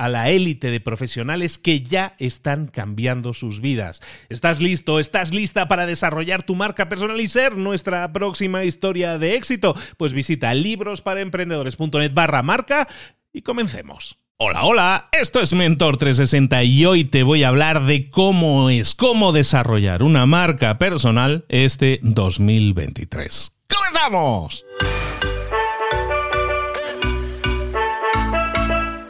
a la élite de profesionales que ya están cambiando sus vidas. ¿Estás listo? ¿Estás lista para desarrollar tu marca personal y ser nuestra próxima historia de éxito? Pues visita librosparaemprendedores.net barra marca y comencemos. Hola, hola, esto es Mentor 360 y hoy te voy a hablar de cómo es, cómo desarrollar una marca personal este 2023. ¡Comenzamos!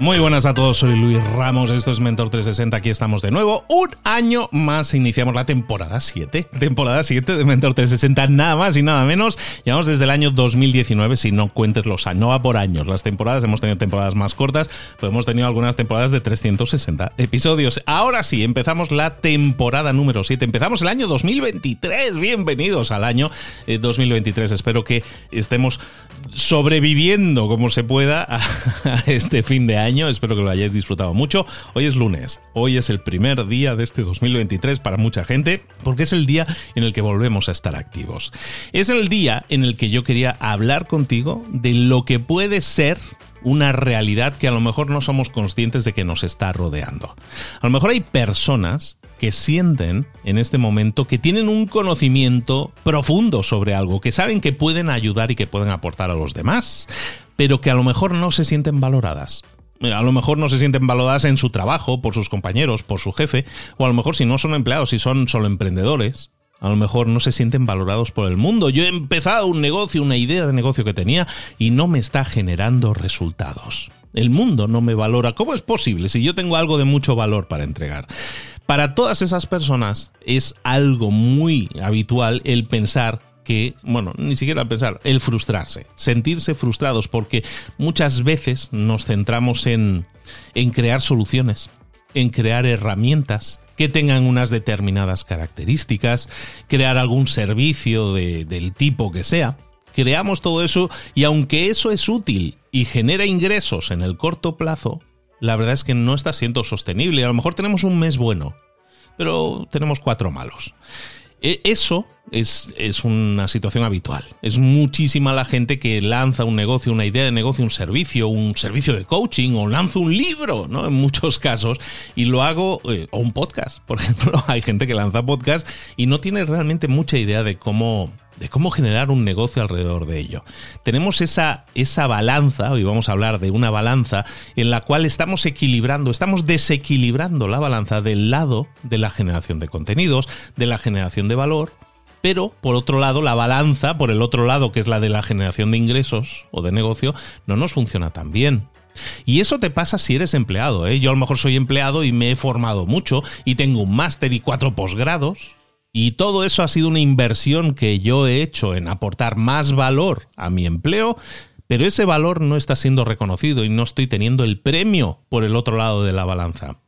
Muy buenas a todos, soy Luis Ramos, esto es Mentor 360, aquí estamos de nuevo. Un año más iniciamos la temporada 7. Temporada 7 de Mentor 360, nada más y nada menos. Llevamos desde el año 2019, si no cuentes los años, no va por años las temporadas, hemos tenido temporadas más cortas, pero hemos tenido algunas temporadas de 360 episodios. Ahora sí, empezamos la temporada número 7, empezamos el año 2023, bienvenidos al año 2023, eh, espero que estemos sobreviviendo como se pueda a este fin de año Espero que lo hayáis disfrutado mucho. Hoy es lunes. Hoy es el primer día de este 2023 para mucha gente porque es el día en el que volvemos a estar activos. Es el día en el que yo quería hablar contigo de lo que puede ser una realidad que a lo mejor no somos conscientes de que nos está rodeando. A lo mejor hay personas que sienten en este momento que tienen un conocimiento profundo sobre algo, que saben que pueden ayudar y que pueden aportar a los demás, pero que a lo mejor no se sienten valoradas a lo mejor no se sienten valoradas en su trabajo, por sus compañeros, por su jefe, o a lo mejor si no son empleados, si son solo emprendedores, a lo mejor no se sienten valorados por el mundo. Yo he empezado un negocio, una idea de negocio que tenía y no me está generando resultados. El mundo no me valora. ¿Cómo es posible si yo tengo algo de mucho valor para entregar? Para todas esas personas es algo muy habitual el pensar que, bueno, ni siquiera pensar, el frustrarse, sentirse frustrados, porque muchas veces nos centramos en, en crear soluciones, en crear herramientas que tengan unas determinadas características, crear algún servicio del tipo que sea. Creamos todo eso y aunque eso es útil y genera ingresos en el corto plazo, la verdad es que no está siendo sostenible. A lo mejor tenemos un mes bueno, pero tenemos cuatro malos. E, eso es, es, una situación habitual. Es muchísima la gente que lanza un negocio, una idea de negocio, un servicio, un servicio de coaching o lanza un libro, ¿no? En muchos casos. Y lo hago, eh, o un podcast, por ejemplo. Hay gente que lanza podcast y no tiene realmente mucha idea de cómo de cómo generar un negocio alrededor de ello. Tenemos esa, esa balanza, hoy vamos a hablar de una balanza en la cual estamos equilibrando, estamos desequilibrando la balanza del lado de la generación de contenidos, de la generación de valor, pero por otro lado, la balanza, por el otro lado, que es la de la generación de ingresos o de negocio, no nos funciona tan bien. Y eso te pasa si eres empleado. ¿eh? Yo a lo mejor soy empleado y me he formado mucho y tengo un máster y cuatro posgrados. Y todo eso ha sido una inversión que yo he hecho en aportar más valor a mi empleo, pero ese valor no está siendo reconocido y no estoy teniendo el premio por el otro lado de la balanza.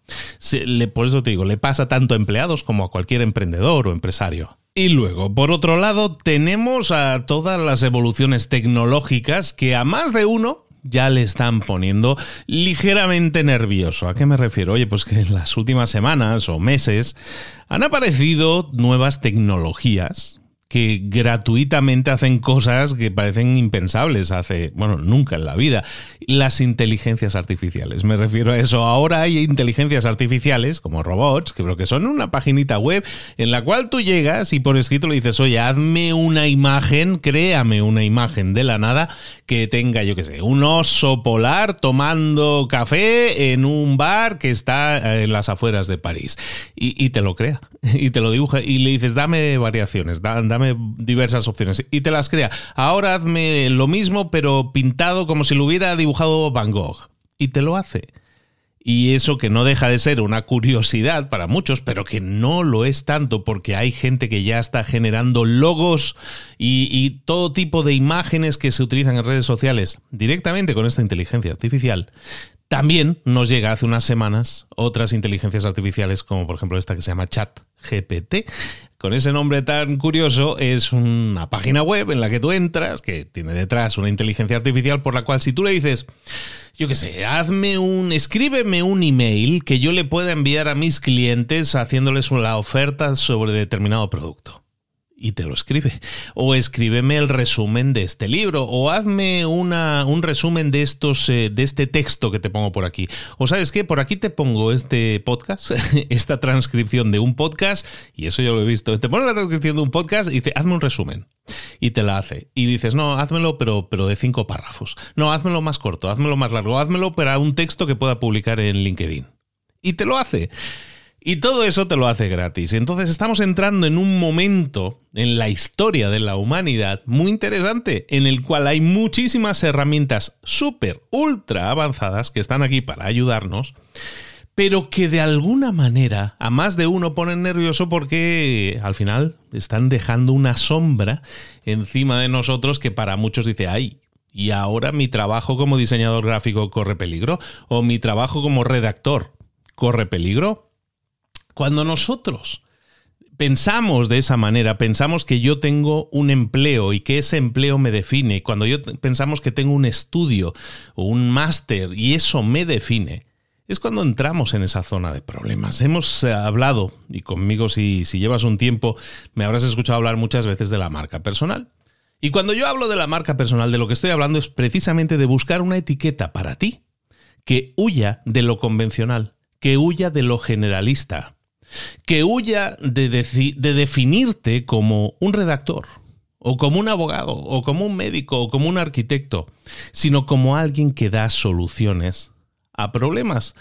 por eso te digo, le pasa tanto a empleados como a cualquier emprendedor o empresario. Y luego, por otro lado, tenemos a todas las evoluciones tecnológicas que a más de uno ya le están poniendo ligeramente nervioso. ¿A qué me refiero? Oye, pues que en las últimas semanas o meses han aparecido nuevas tecnologías que gratuitamente hacen cosas que parecen impensables hace, bueno, nunca en la vida. Las inteligencias artificiales, me refiero a eso. Ahora hay inteligencias artificiales, como robots, que creo que son una paginita web en la cual tú llegas y por escrito le dices, oye, hazme una imagen, créame una imagen de la nada que tenga, yo qué sé, un oso polar tomando café en un bar que está en las afueras de París. Y, te lo crea, y te lo dibuja, y le dices, dame variaciones, dame diversas opciones y te las crea. Ahora hazme lo mismo, pero pintado como si lo hubiera dibujado Van Gogh. Y te lo hace. Y eso que no deja de ser una curiosidad para muchos, pero que no lo es tanto porque hay gente que ya está generando logos y, y, todo tipo de imágenes que se utilizan en redes sociales directamente con esta inteligencia artificial. También nos llega hace unas semanas otras inteligencias artificiales, como por ejemplo esta que se llama Chat GPT, con ese nombre tan curioso, es una página web en la que tú entras, que tiene detrás una inteligencia artificial por la cual si tú le dices, yo qué sé, hazme un, escríbeme un email que yo le pueda enviar a mis clientes haciéndoles la oferta sobre determinado producto y te lo escribe. O escríbeme el resumen de este libro. O hazme una, un resumen de estos, eh, de este texto que te pongo por aquí. O sabes qué, por aquí te pongo este podcast, esta transcripción de un podcast, y eso yo lo he visto. Te pone la transcripción de un podcast y dice, hazme un resumen. Y te la hace. Y dices, no, házmelo, pero, pero de cinco párrafos. No, házmelo más corto, házmelo más largo, házmelo para un texto que pueda publicar en LinkedIn. Y te lo hace. Y todo eso te lo hace gratis. Entonces estamos entrando en un momento en la historia de la humanidad muy interesante, en el cual hay muchísimas herramientas súper, ultra avanzadas que están aquí para ayudarnos, pero que de alguna manera a más de uno ponen nervioso porque al final están dejando una sombra encima de nosotros que para muchos dice, ay, y ahora mi trabajo como diseñador gráfico corre peligro, o mi trabajo como redactor corre peligro cuando nosotros pensamos de esa manera, pensamos que yo tengo un empleo y que ese empleo me define, cuando yo pensamos que tengo un estudio o un máster y eso me define, es cuando entramos en esa zona de problemas. Hemos eh, hablado, y conmigo si, si llevas un tiempo, me habrás escuchado hablar muchas veces de la marca personal. Y cuando yo hablo de la marca personal, de lo que estoy hablando es precisamente de buscar una etiqueta para ti que huya de lo convencional, que huya de lo generalista, que huya de, de definirte como un redactor, o como un abogado, o como un médico, o como un arquitecto, sino como alguien que da soluciones a problemas.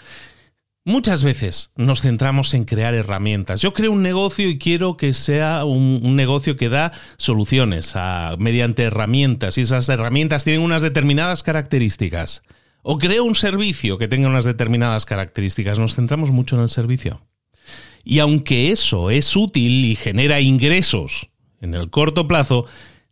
Muchas veces nos centramos en crear herramientas. Yo creo un negocio y quiero que sea un, negocio que da soluciones mediante herramientas y esas herramientas tienen unas determinadas características. O creo un servicio que tenga unas determinadas características. Nos centramos mucho en el servicio. Y aunque eso es útil y genera ingresos en el corto plazo,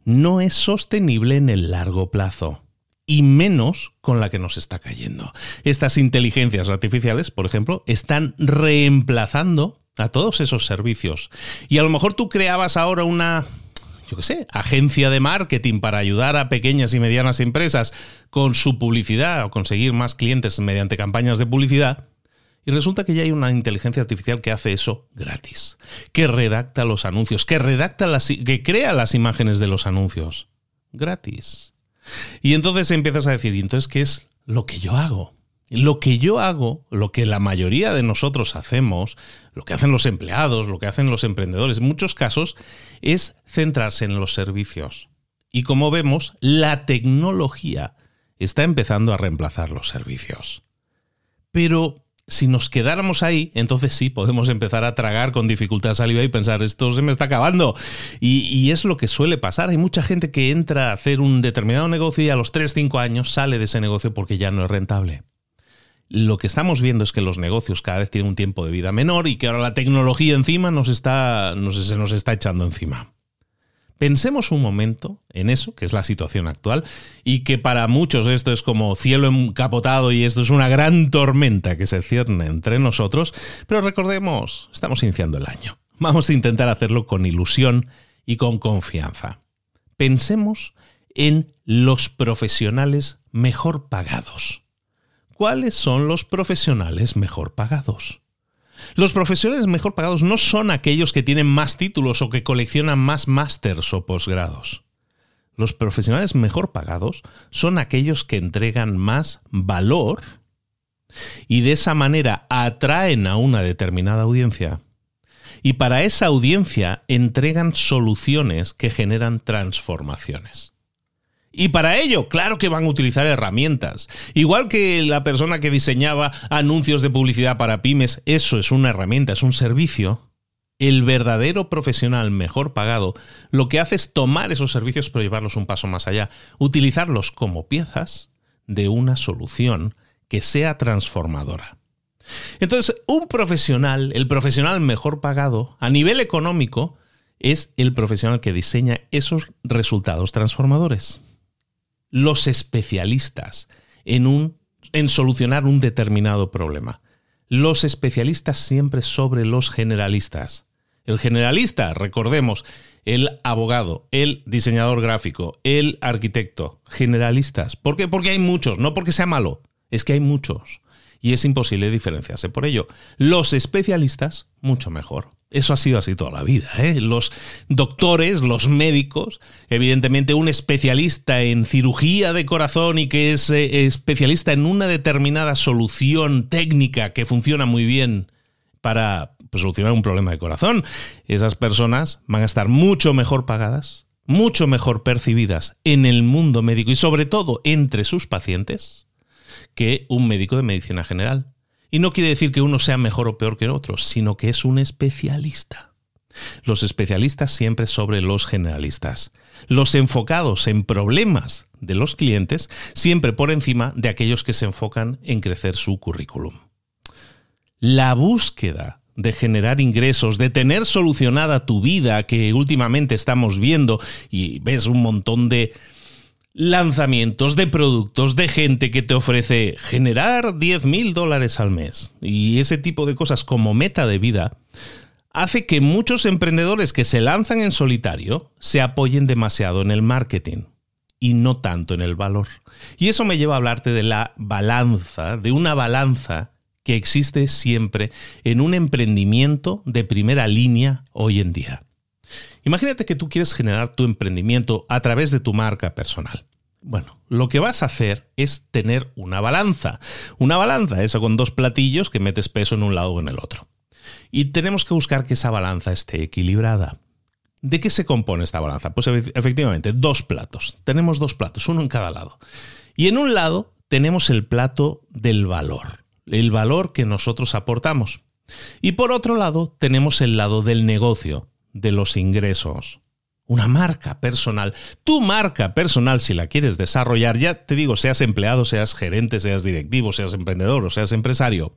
no es sostenible en el largo plazo. Y menos con la que nos está cayendo. Estas inteligencias artificiales, por ejemplo, están reemplazando a todos esos servicios. Y a lo mejor tú creabas ahora una, yo qué sé, agencia de marketing para ayudar a pequeñas y medianas empresas con su publicidad o conseguir más clientes mediante campañas de publicidad. Y resulta que ya hay una inteligencia artificial que hace eso gratis, que redacta los anuncios, que redacta las, que crea las imágenes de los anuncios gratis. Y entonces empiezas a decir, ¿y entonces qué es lo que yo hago? Lo que yo hago, lo que la mayoría de nosotros hacemos, lo que hacen los empleados, lo que hacen los emprendedores, en muchos casos, es centrarse en los servicios. Y como vemos, la tecnología está empezando a reemplazar los servicios. Pero si nos quedáramos ahí, entonces sí, podemos empezar a tragar con dificultad saliva y pensar, esto se me está acabando. Y, es lo que suele pasar. Hay mucha gente que entra a hacer un determinado negocio y a los 3-5 años sale de ese negocio porque ya no es rentable. Lo que estamos viendo es que los negocios cada vez tienen un tiempo de vida menor y que ahora la tecnología encima nos está, se nos está echando encima. Pensemos un momento en eso, que es la situación actual, y que para muchos esto es como cielo encapotado y esto es una gran tormenta que se cierne entre nosotros, pero recordemos, estamos iniciando el año. Vamos a intentar hacerlo con ilusión y con confianza. Pensemos en los profesionales mejor pagados. ¿Cuáles son los profesionales mejor pagados? Los profesionales mejor pagados no son aquellos que tienen más títulos o que coleccionan más másters o posgrados. Los profesionales mejor pagados son aquellos que entregan más valor y de esa manera atraen a una determinada audiencia. Y para esa audiencia entregan soluciones que generan transformaciones. Y para ello, claro que van a utilizar herramientas. Igual que la persona que diseñaba anuncios de publicidad para pymes, eso es una herramienta, es un servicio. El verdadero profesional mejor pagado lo que hace es tomar esos servicios pero llevarlos un paso más allá, utilizarlos como piezas de una solución que sea transformadora. Entonces, un profesional, el profesional mejor pagado a nivel económico, es el profesional que diseña esos resultados transformadores los especialistas en, un, en solucionar un determinado problema. Los especialistas siempre sobre los generalistas. El generalista, recordemos, el abogado, el diseñador gráfico, el arquitecto, generalistas. ¿Por qué? Porque hay muchos, no porque sea malo, es que hay muchos. Y es imposible diferenciarse por ello. Los especialistas, mucho mejor. Eso ha sido así toda la vida. ¿eh? Los doctores, los médicos, evidentemente un especialista en cirugía de corazón y que es eh, especialista en una determinada solución técnica que funciona muy bien para pues, solucionar un problema de corazón, esas personas van a estar mucho mejor pagadas, mucho mejor percibidas en el mundo médico y sobre todo entre sus pacientes que un médico de medicina general. Y no quiere decir que uno sea mejor o peor que el otro, sino que es un especialista. Los especialistas siempre sobre los generalistas. Los enfocados en problemas de los clientes siempre por encima de aquellos que se enfocan en crecer su currículum. La búsqueda de generar ingresos, de tener solucionada tu vida que últimamente estamos viendo y ves un montón de lanzamientos de productos de gente que te ofrece generar 10 mil dólares al mes y ese tipo de cosas como meta de vida, hace que muchos emprendedores que se lanzan en solitario se apoyen demasiado en el marketing y no tanto en el valor. Y eso me lleva a hablarte de la balanza, de una balanza que existe siempre en un emprendimiento de primera línea hoy en día. Imagínate que tú quieres generar tu emprendimiento a través de tu marca personal. Bueno, lo que vas a hacer es tener una balanza. Una balanza, eso con dos platillos que metes peso en un lado o en el otro. Y tenemos que buscar que esa balanza esté equilibrada. ¿De qué se compone esta balanza? Pues efectivamente, dos platos. Tenemos dos platos, uno en cada lado. Y en un lado tenemos el plato del valor, el valor que nosotros aportamos. Y por otro lado tenemos el lado del negocio, de los ingresos. Una marca personal. Tu marca personal, si la quieres desarrollar, ya te digo, seas empleado, seas gerente, seas directivo, seas emprendedor o seas empresario,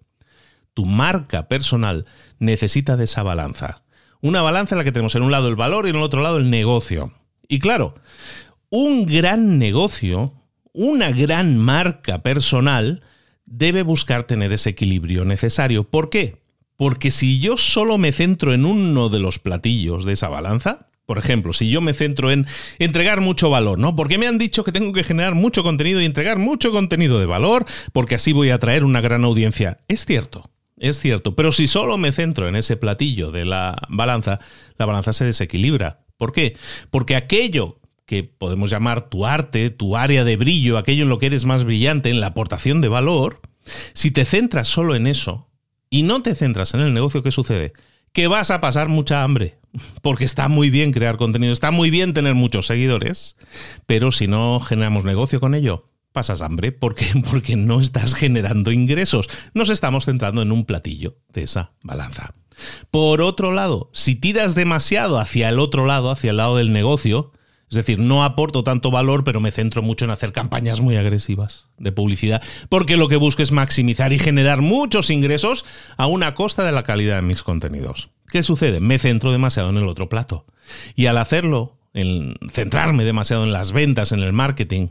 tu marca personal necesita de esa balanza. Una balanza en la que tenemos en un lado el valor y en el otro lado el negocio. Y claro, un gran negocio, una gran marca personal, debe buscar tener ese equilibrio necesario. ¿Por qué? Porque si yo solo me centro en uno de los platillos de esa balanza, por ejemplo, si yo me centro en entregar mucho valor, ¿no? Porque me han dicho que tengo que generar mucho contenido y entregar mucho contenido de valor, porque así voy a atraer una gran audiencia. Es cierto, es cierto, pero si solo me centro en ese platillo de la balanza, la balanza se desequilibra. ¿Por qué? Porque aquello que podemos llamar tu arte, tu área de brillo, aquello en lo que eres más brillante, en la aportación de valor, si te centras solo en eso, y no te centras en el negocio, ¿qué sucede? Que vas a pasar mucha hambre. Porque está muy bien crear contenido, está muy bien tener muchos seguidores, pero si no generamos negocio con ello, pasas hambre porque, porque no estás generando ingresos. Nos estamos centrando en un platillo de esa balanza. Por otro lado, si tiras demasiado hacia el otro lado, hacia el lado del negocio, es decir, no aporto tanto valor, pero me centro mucho en hacer campañas muy agresivas de publicidad, porque lo que busco es maximizar y generar muchos ingresos a una costa de la calidad de mis contenidos. ¿Qué sucede? Me centro demasiado en el otro plato. Y al hacerlo, en centrarme demasiado en las ventas, en el marketing,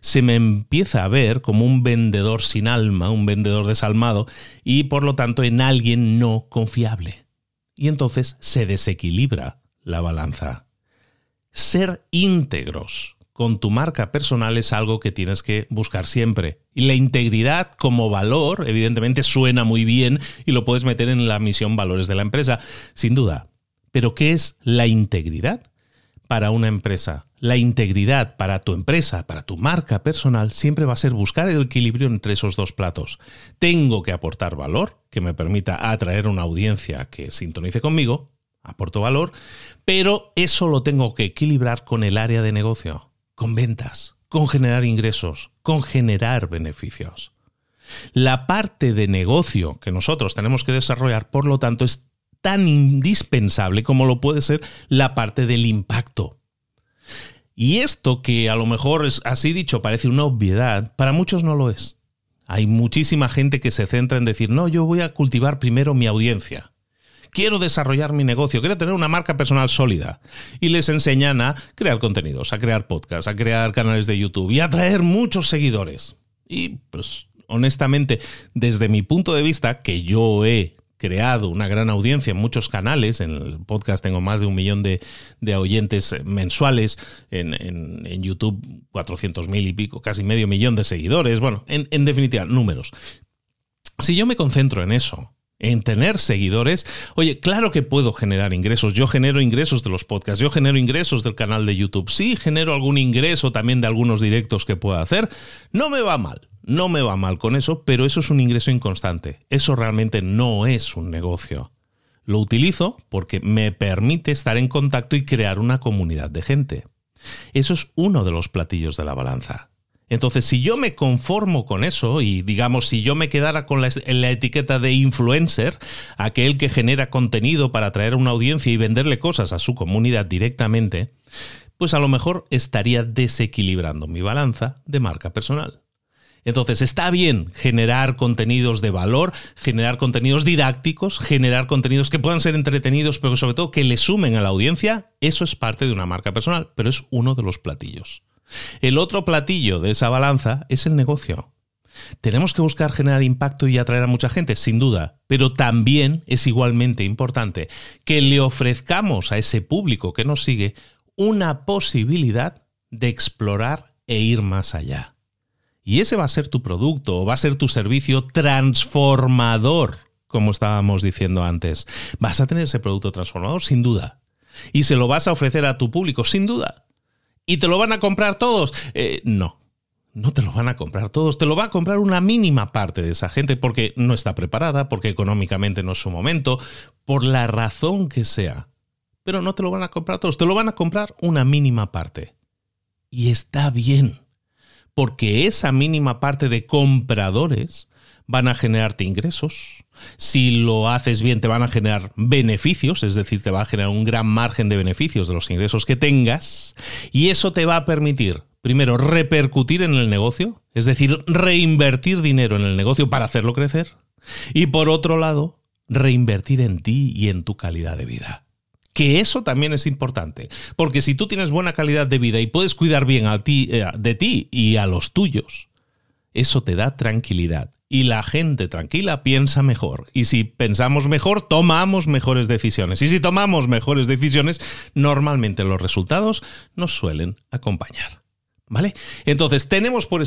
se me empieza a ver como un vendedor sin alma, un vendedor desalmado y por lo tanto en alguien no confiable. y entonces se desequilibra la balanza. Ser íntegros con tu marca personal es algo que tienes que buscar siempre. Y la integridad como valor, evidentemente, suena muy bien y lo puedes meter en la misión valores de la empresa, sin duda. Pero ¿qué es la integridad para una empresa? La integridad para tu empresa, para tu marca personal, siempre va a ser buscar el equilibrio entre esos dos platos. Tengo que aportar valor, que me permita atraer una audiencia que sintonice conmigo, aporto valor, pero eso lo tengo que equilibrar con el área de negocio, con ventas, con generar ingresos, con generar beneficios. La parte de negocio que nosotros tenemos que desarrollar, por lo tanto, es tan indispensable como lo puede ser la parte del impacto. Y esto que a lo mejor es así dicho parece una obviedad, para muchos no lo es. Hay muchísima gente que se centra en decir, no, yo voy a cultivar primero mi audiencia. Quiero desarrollar mi negocio, quiero tener una marca personal sólida. Y les enseñan a crear contenidos, a crear podcasts, a crear canales de YouTube y a atraer muchos seguidores. Y pues honestamente, desde mi punto de vista, que yo he creado una gran audiencia en muchos canales. En el podcast tengo más de un millón de, oyentes mensuales. En, YouTube, 400 mil y pico, casi medio millón de seguidores. Bueno, en, en definitiva, números. Si yo me concentro en eso, en tener seguidores, oye, claro que puedo generar ingresos. Yo genero ingresos de los podcasts, yo genero ingresos del canal de YouTube. Sí, genero algún ingreso también de algunos directos que pueda hacer. No me va mal. No me va mal con eso, pero eso es un ingreso inconstante. Eso realmente no es un negocio. Lo utilizo porque me permite estar en contacto y crear una comunidad de gente. Eso es uno de los platillos de la balanza. Entonces, si yo me conformo con eso y digamos, si yo me quedara con la, etiqueta de influencer, aquel que genera contenido para atraer a una audiencia y venderle cosas a su comunidad directamente, pues a lo mejor estaría desequilibrando mi balanza de marca personal. Entonces, está bien generar contenidos de valor, generar contenidos didácticos, generar contenidos que puedan ser entretenidos, pero sobre todo que le sumen a la audiencia. Eso es parte de una marca personal, pero es uno de los platillos. El otro platillo de esa balanza es el negocio. Tenemos que buscar generar impacto y atraer a mucha gente, sin duda, pero también es igualmente importante que le ofrezcamos a ese público que nos sigue una posibilidad de explorar e ir más allá. Y ese va a ser tu producto o va a ser tu servicio transformador, como estábamos diciendo antes. Vas a tener ese producto transformador, sin duda. Y se lo vas a ofrecer a tu público, sin duda. ¿Y te lo van a comprar todos? Eh, no, no te lo van a comprar todos, te lo va a comprar una mínima parte de esa gente porque no está preparada, porque económicamente no es su momento, por la razón que sea. Pero no te lo van a comprar todos, te lo van a comprar una mínima parte. Y está bien porque esa mínima parte de compradores van a generarte ingresos. Si lo haces bien, te van a generar beneficios, es decir, te va a generar un gran margen de beneficios de los ingresos que tengas. Y eso te va a permitir, primero, repercutir en el negocio, es decir, reinvertir dinero en el negocio para hacerlo crecer. Y por otro lado, reinvertir en ti y en tu calidad de vida que eso también es importante. Porque si tú tienes buena calidad de vida y puedes cuidar bien eh, de ti y a los tuyos, eso te da tranquilidad. Y la gente tranquila piensa mejor. Y si pensamos mejor, tomamos mejores decisiones. Y si tomamos mejores decisiones, normalmente los resultados nos suelen acompañar. ¿Vale? Entonces tenemos por,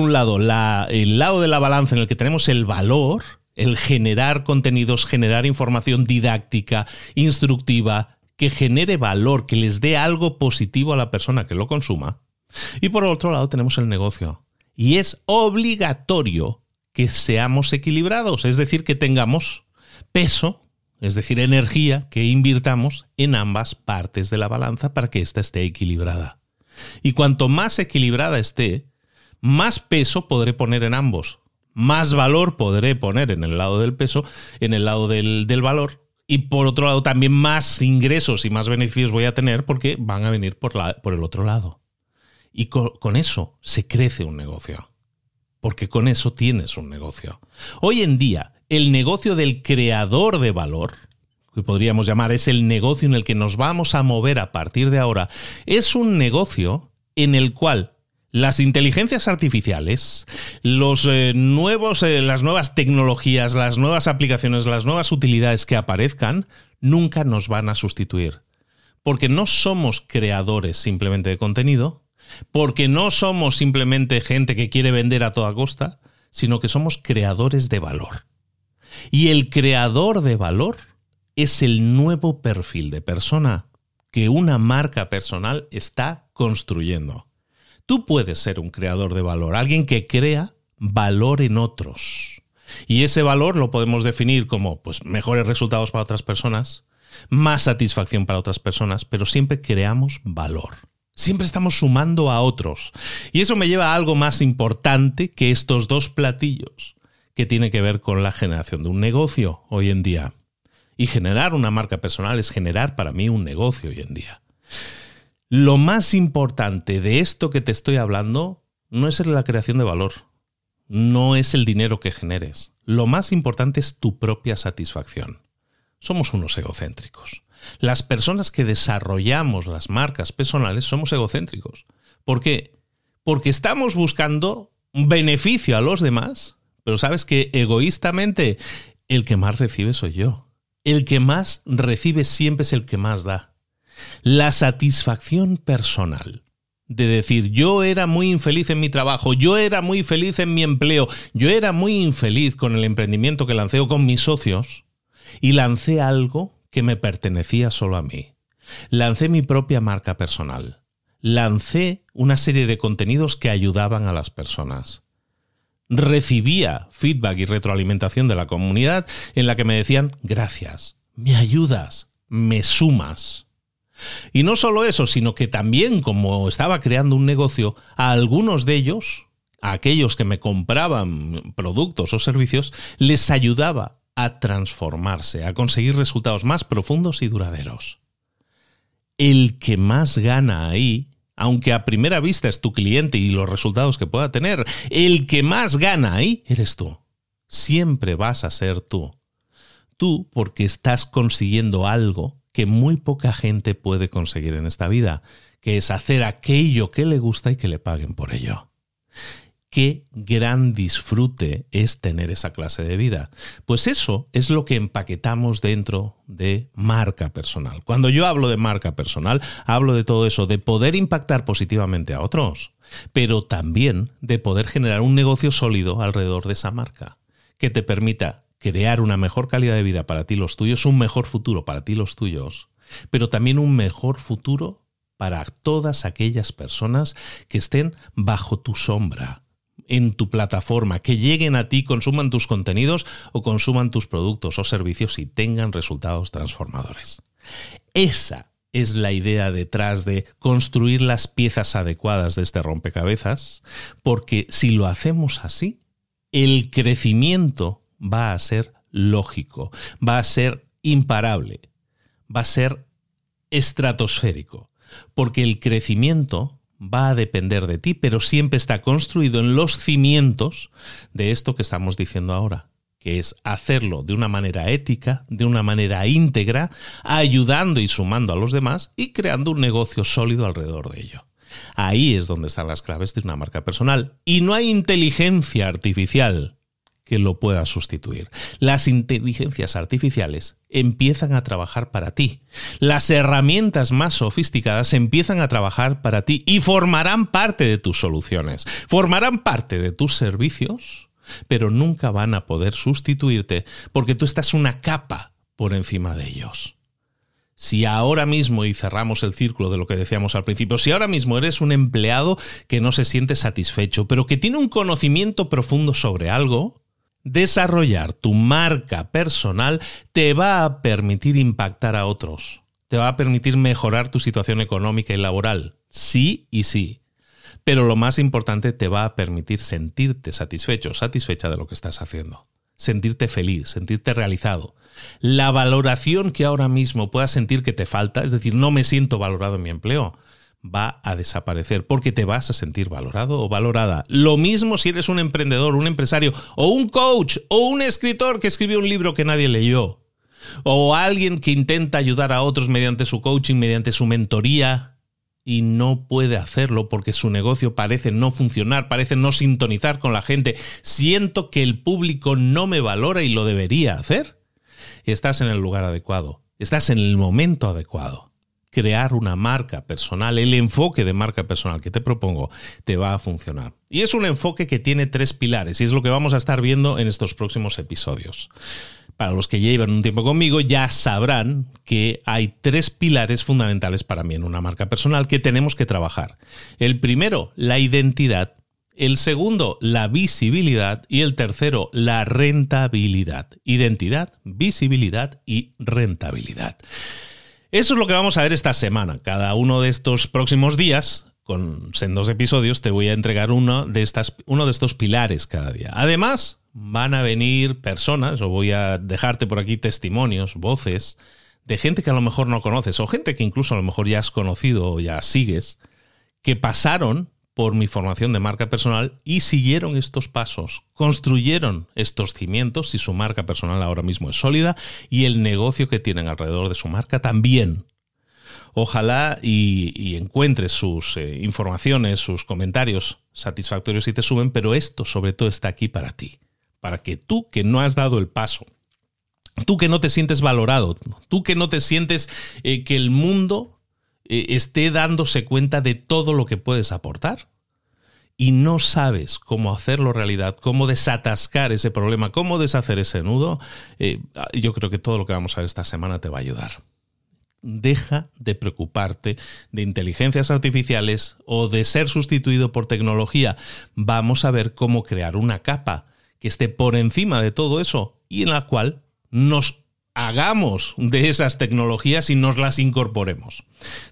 un lado la, el lado de la balanza en el que tenemos el valor, el generar contenidos, generar información didáctica, instructiva, que genere valor, que les dé algo positivo a la persona que lo consuma. Y por otro lado tenemos el negocio. Y es obligatorio que seamos equilibrados, es decir, que tengamos peso, es decir, energía que invirtamos en ambas partes de la balanza para que ésta esté equilibrada. Y cuanto más equilibrada esté, más peso podré poner en ambos más valor podré poner en el lado del peso, en el lado del, valor. Y por otro lado, también más ingresos y más beneficios voy a tener porque van a venir por, la, por el otro lado. Y con, eso se crece un negocio. Porque con eso tienes un negocio. Hoy en día, el negocio del creador de valor, que podríamos llamar es el negocio en el que nos vamos a mover a partir de ahora, es un negocio en el cual las inteligencias artificiales, los eh, nuevos, eh, las nuevas tecnologías, las nuevas aplicaciones, las nuevas utilidades que aparezcan, nunca nos van a sustituir. Porque no somos creadores simplemente de contenido, porque no somos simplemente gente que quiere vender a toda costa, sino que somos creadores de valor. Y el creador de valor es el nuevo perfil de persona que una marca personal está construyendo. Tú puedes ser un creador de valor, alguien que crea valor en otros. Y ese valor lo podemos definir como pues, mejores resultados para otras personas, más satisfacción para otras personas, pero siempre creamos valor. Siempre estamos sumando a otros. Y eso me lleva a algo más importante que estos dos platillos, que tiene que ver con la generación de un negocio hoy en día. Y generar una marca personal es generar para mí un negocio hoy en día. Lo más importante de esto que te estoy hablando no es la creación de valor, no es el dinero que generes. Lo más importante es tu propia satisfacción. Somos unos egocéntricos. Las personas que desarrollamos las marcas personales somos egocéntricos. ¿Por qué? Porque estamos buscando beneficio a los demás, pero sabes que egoístamente el que más recibe soy yo. El que más recibe siempre es el que más da. La satisfacción personal de decir yo era muy infeliz en mi trabajo, yo era muy feliz en mi empleo, yo era muy infeliz con el emprendimiento que lancé o con mis socios y lancé algo que me pertenecía solo a mí. Lancé mi propia marca personal. Lancé una serie de contenidos que ayudaban a las personas. Recibía feedback y retroalimentación de la comunidad en la que me decían gracias, me ayudas, me sumas. Y no solo eso, sino que también como estaba creando un negocio, a algunos de ellos, a aquellos que me compraban productos o servicios, les ayudaba a transformarse, a conseguir resultados más profundos y duraderos. El que más gana ahí, aunque a primera vista es tu cliente y los resultados que pueda tener, el que más gana ahí eres tú. Siempre vas a ser tú. Tú porque estás consiguiendo algo que muy poca gente puede conseguir en esta vida, que es hacer aquello que le gusta y que le paguen por ello. Qué gran disfrute es tener esa clase de vida. Pues eso es lo que empaquetamos dentro de marca personal. Cuando yo hablo de marca personal, hablo de todo eso, de poder impactar positivamente a otros, pero también de poder generar un negocio sólido alrededor de esa marca, que te permita crear una mejor calidad de vida para ti y los tuyos, un mejor futuro para ti y los tuyos, pero también un mejor futuro para todas aquellas personas que estén bajo tu sombra, en tu plataforma, que lleguen a ti, consuman tus contenidos o consuman tus productos o servicios y tengan resultados transformadores. Esa es la idea detrás de construir las piezas adecuadas de este rompecabezas, porque si lo hacemos así, el crecimiento va a ser lógico, va a ser imparable, va a ser estratosférico, porque el crecimiento va a depender de ti, pero siempre está construido en los cimientos de esto que estamos diciendo ahora, que es hacerlo de una manera ética, de una manera íntegra, ayudando y sumando a los demás y creando un negocio sólido alrededor de ello. Ahí es donde están las claves de una marca personal. Y no hay inteligencia artificial que lo pueda sustituir. Las inteligencias artificiales empiezan a trabajar para ti. Las herramientas más sofisticadas empiezan a trabajar para ti y formarán parte de tus soluciones, formarán parte de tus servicios, pero nunca van a poder sustituirte porque tú estás una capa por encima de ellos. Si ahora mismo, y cerramos el círculo de lo que decíamos al principio, si ahora mismo eres un empleado que no se siente satisfecho, pero que tiene un conocimiento profundo sobre algo, Desarrollar tu marca personal te va a permitir impactar a otros, te va a permitir mejorar tu situación económica y laboral, sí y sí. Pero lo más importante, te va a permitir sentirte satisfecho, satisfecha de lo que estás haciendo. Sentirte feliz, sentirte realizado. La valoración que ahora mismo puedas sentir que te falta, es decir, no me siento valorado en mi empleo, va a desaparecer porque te vas a sentir valorado o valorada. Lo mismo si eres un emprendedor, un empresario o un coach o un escritor que escribió un libro que nadie leyó. O alguien que intenta ayudar a otros mediante su coaching, mediante su mentoría y no puede hacerlo porque su negocio parece no funcionar, parece no sintonizar con la gente. Siento que el público no me valora y lo debería hacer. Estás en el lugar adecuado Estás en el momento adecuado. Crear una marca personal, el enfoque de marca personal que te propongo, te va a funcionar. Y es un enfoque que tiene tres pilares y es lo que vamos a estar viendo en estos próximos episodios. Para los que llevan un tiempo conmigo ya sabrán que hay tres pilares fundamentales para mí en una marca personal que tenemos que trabajar. El primero, la identidad. El segundo, la visibilidad. Y el tercero, la rentabilidad. Identidad, visibilidad y rentabilidad. Eso es lo que vamos a ver esta semana. Cada uno de estos próximos días, con sendos episodios, te voy a entregar uno de, estas, uno de estos pilares cada día. Además, van a venir personas, o voy a dejarte por aquí testimonios, voces, de gente que a lo mejor no conoces, o gente que incluso a lo mejor ya has conocido o ya sigues, que pasaron por mi formación de marca personal y siguieron estos pasos, construyeron estos cimientos y su marca personal ahora mismo es sólida y el negocio que tienen alrededor de su marca también. Ojalá y, encuentres sus eh, informaciones, sus comentarios satisfactorios y te suben, pero esto sobre todo está aquí para ti, para que tú que no has dado el paso, tú que no te sientes valorado, tú que no te sientes eh, que el mundo eh, esté dándose cuenta de todo lo que puedes aportar y no sabes cómo hacerlo realidad, cómo desatascar ese problema, cómo deshacer ese nudo, eh, yo creo que todo lo que vamos a ver esta semana te va a ayudar. Deja de preocuparte de inteligencias artificiales o de ser sustituido por tecnología. Vamos a ver cómo crear una capa que esté por encima de todo eso y en la cual nos hagamos de esas tecnologías y nos las incorporemos.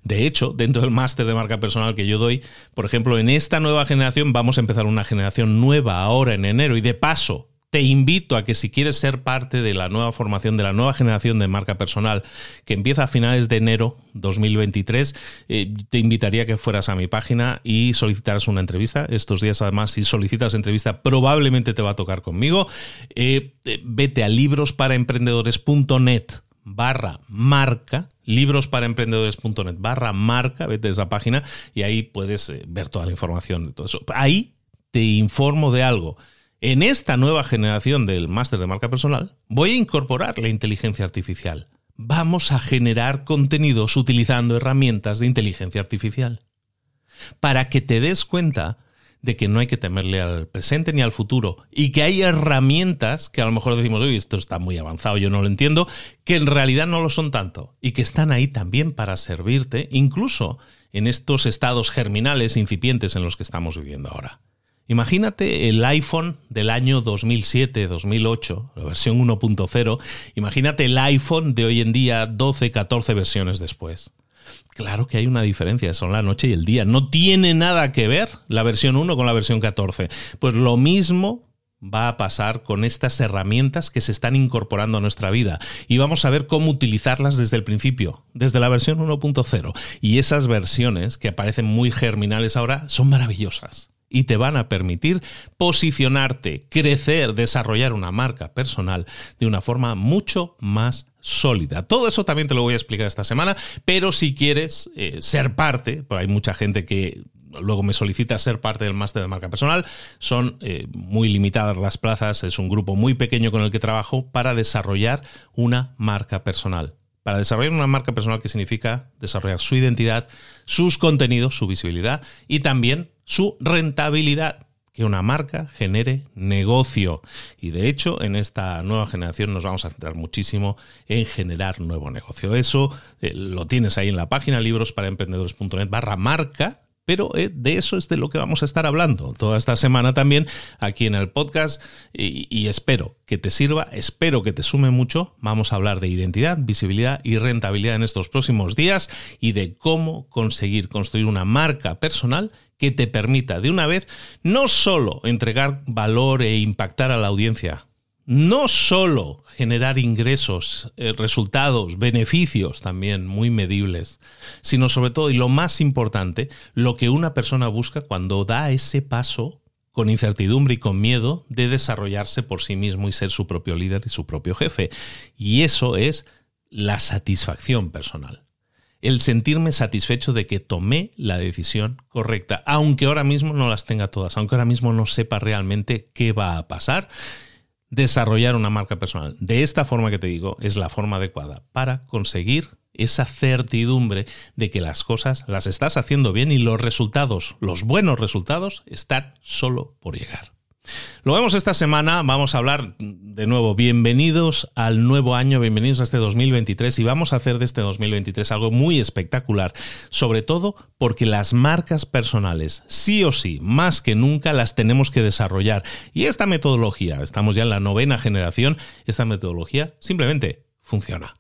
De hecho, dentro del máster de marca personal que yo doy, por ejemplo, en esta nueva generación vamos a empezar una generación nueva ahora en enero y de paso te invito a que si quieres ser parte de la nueva formación, de la nueva generación de marca personal que empieza a finales de enero 2023, eh, te invitaría a que fueras a mi página y solicitaras una entrevista. Estos días además, si solicitas entrevista, probablemente te va a tocar conmigo. Eh, eh, vete a librosparaemprendedores.net barra marca, librosparaemprendedores.net barra marca, vete a esa página y ahí puedes ver toda la información de todo eso. Ahí te informo de algo en esta nueva generación del máster de marca personal, voy a incorporar la inteligencia artificial. Vamos a generar contenidos utilizando herramientas de inteligencia artificial. Para que te des cuenta de que no hay que temerle al presente ni al futuro y que hay herramientas que a lo mejor decimos, oye, esto está muy avanzado, yo no lo entiendo, que en realidad no lo son tanto y que están ahí también para servirte, incluso en estos estados germinales incipientes en los que estamos viviendo ahora. Imagínate el iPhone del año 2007, 2008, la versión 1.0. Imagínate el iPhone de hoy en día, 12, 14 versiones después. Claro que hay una diferencia, son la noche y el día. No tiene nada que ver la versión 1 con la versión 14. Pues lo mismo va a pasar con estas herramientas que se están incorporando a nuestra vida y vamos a ver cómo utilizarlas desde el principio, desde la versión 1.0. Y esas versiones que aparecen muy germinales ahora son maravillosas y te van a permitir posicionarte, crecer, desarrollar una marca personal de una forma mucho más sólida. Todo eso también te lo voy a explicar esta semana, pero si quieres eh, ser parte, porque hay mucha gente que luego me solicita ser parte del máster de marca personal. Son eh, muy limitadas las plazas, es un grupo muy pequeño con el que trabajo para desarrollar una marca personal. Para desarrollar una marca personal que significa desarrollar su identidad, sus contenidos, su visibilidad y también su rentabilidad que una marca genere negocio. Y de hecho, en esta nueva generación nos vamos a centrar muchísimo en generar nuevo negocio. Eso eh, lo tienes ahí en la página librosparaemprendedores.net barra marca pero eh, de eso es de lo que vamos a estar hablando toda esta semana también aquí en el podcast y, espero que te sirva, espero que te sume mucho. Vamos a hablar de identidad, visibilidad y rentabilidad en estos próximos días y de cómo conseguir construir una marca personal que te permita de una vez no solo entregar valor e impactar a la audiencia, no solo generar ingresos, eh, resultados, beneficios también muy medibles, sino sobre todo, y lo más importante, lo que una persona busca cuando da ese paso con incertidumbre y con miedo de desarrollarse por sí mismo y ser su propio líder y su propio jefe. Y eso es la satisfacción personal. El sentirme satisfecho de que tomé la decisión correcta, aunque ahora mismo no las tenga todas, aunque ahora mismo no sepa realmente qué va a pasar desarrollar una marca personal de esta forma que te digo es la forma adecuada para conseguir esa certidumbre de que las cosas las estás haciendo bien y los resultados, los buenos resultados, están solo por llegar. Lo vemos esta semana, vamos a hablar de nuevo, bienvenidos al nuevo año, bienvenidos a este 2023 y vamos a hacer de este 2023 algo muy espectacular, sobre todo porque las marcas personales, sí o sí, más que nunca las tenemos que desarrollar. Y esta metodología, estamos ya en la novena generación, esta metodología simplemente funciona.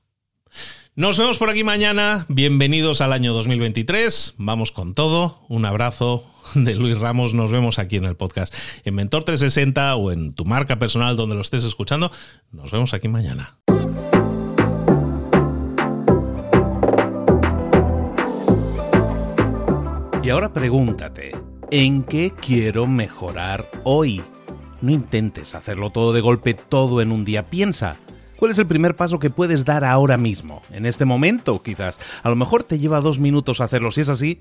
Nos vemos por aquí mañana. Bienvenidos al año 2023. Vamos con todo. Un abrazo de Luis Ramos. Nos vemos aquí en el podcast en Mentor 360 o en tu marca personal donde lo estés escuchando. Nos vemos aquí mañana. Y ahora pregúntate, ¿en qué quiero mejorar hoy? No intentes hacerlo todo de golpe, todo en un día. Piensa. ¿Cuál es el primer paso que puedes dar ahora mismo? En este momento, quizás. A lo mejor te lleva dos minutos hacerlo. Si es así,